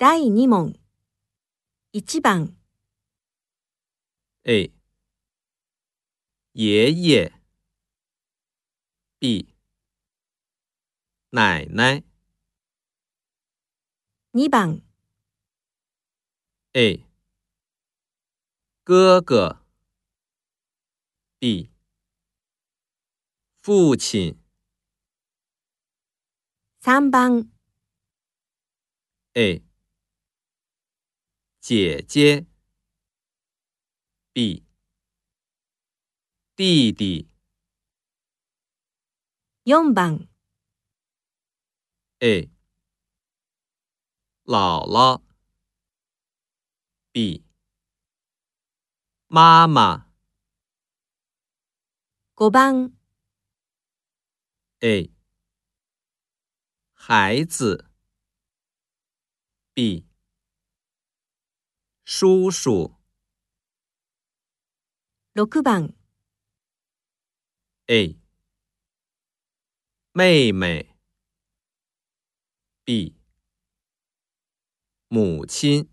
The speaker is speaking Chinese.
第2問1番 A 爷爷 B 奶奶2番 A 哥哥 B 父亲3番 A 姐姐。B。弟弟。四番。A。姥姥。B。妈妈。五番。A。孩子。B。叔叔。六番。A。妹妹。B。母亲。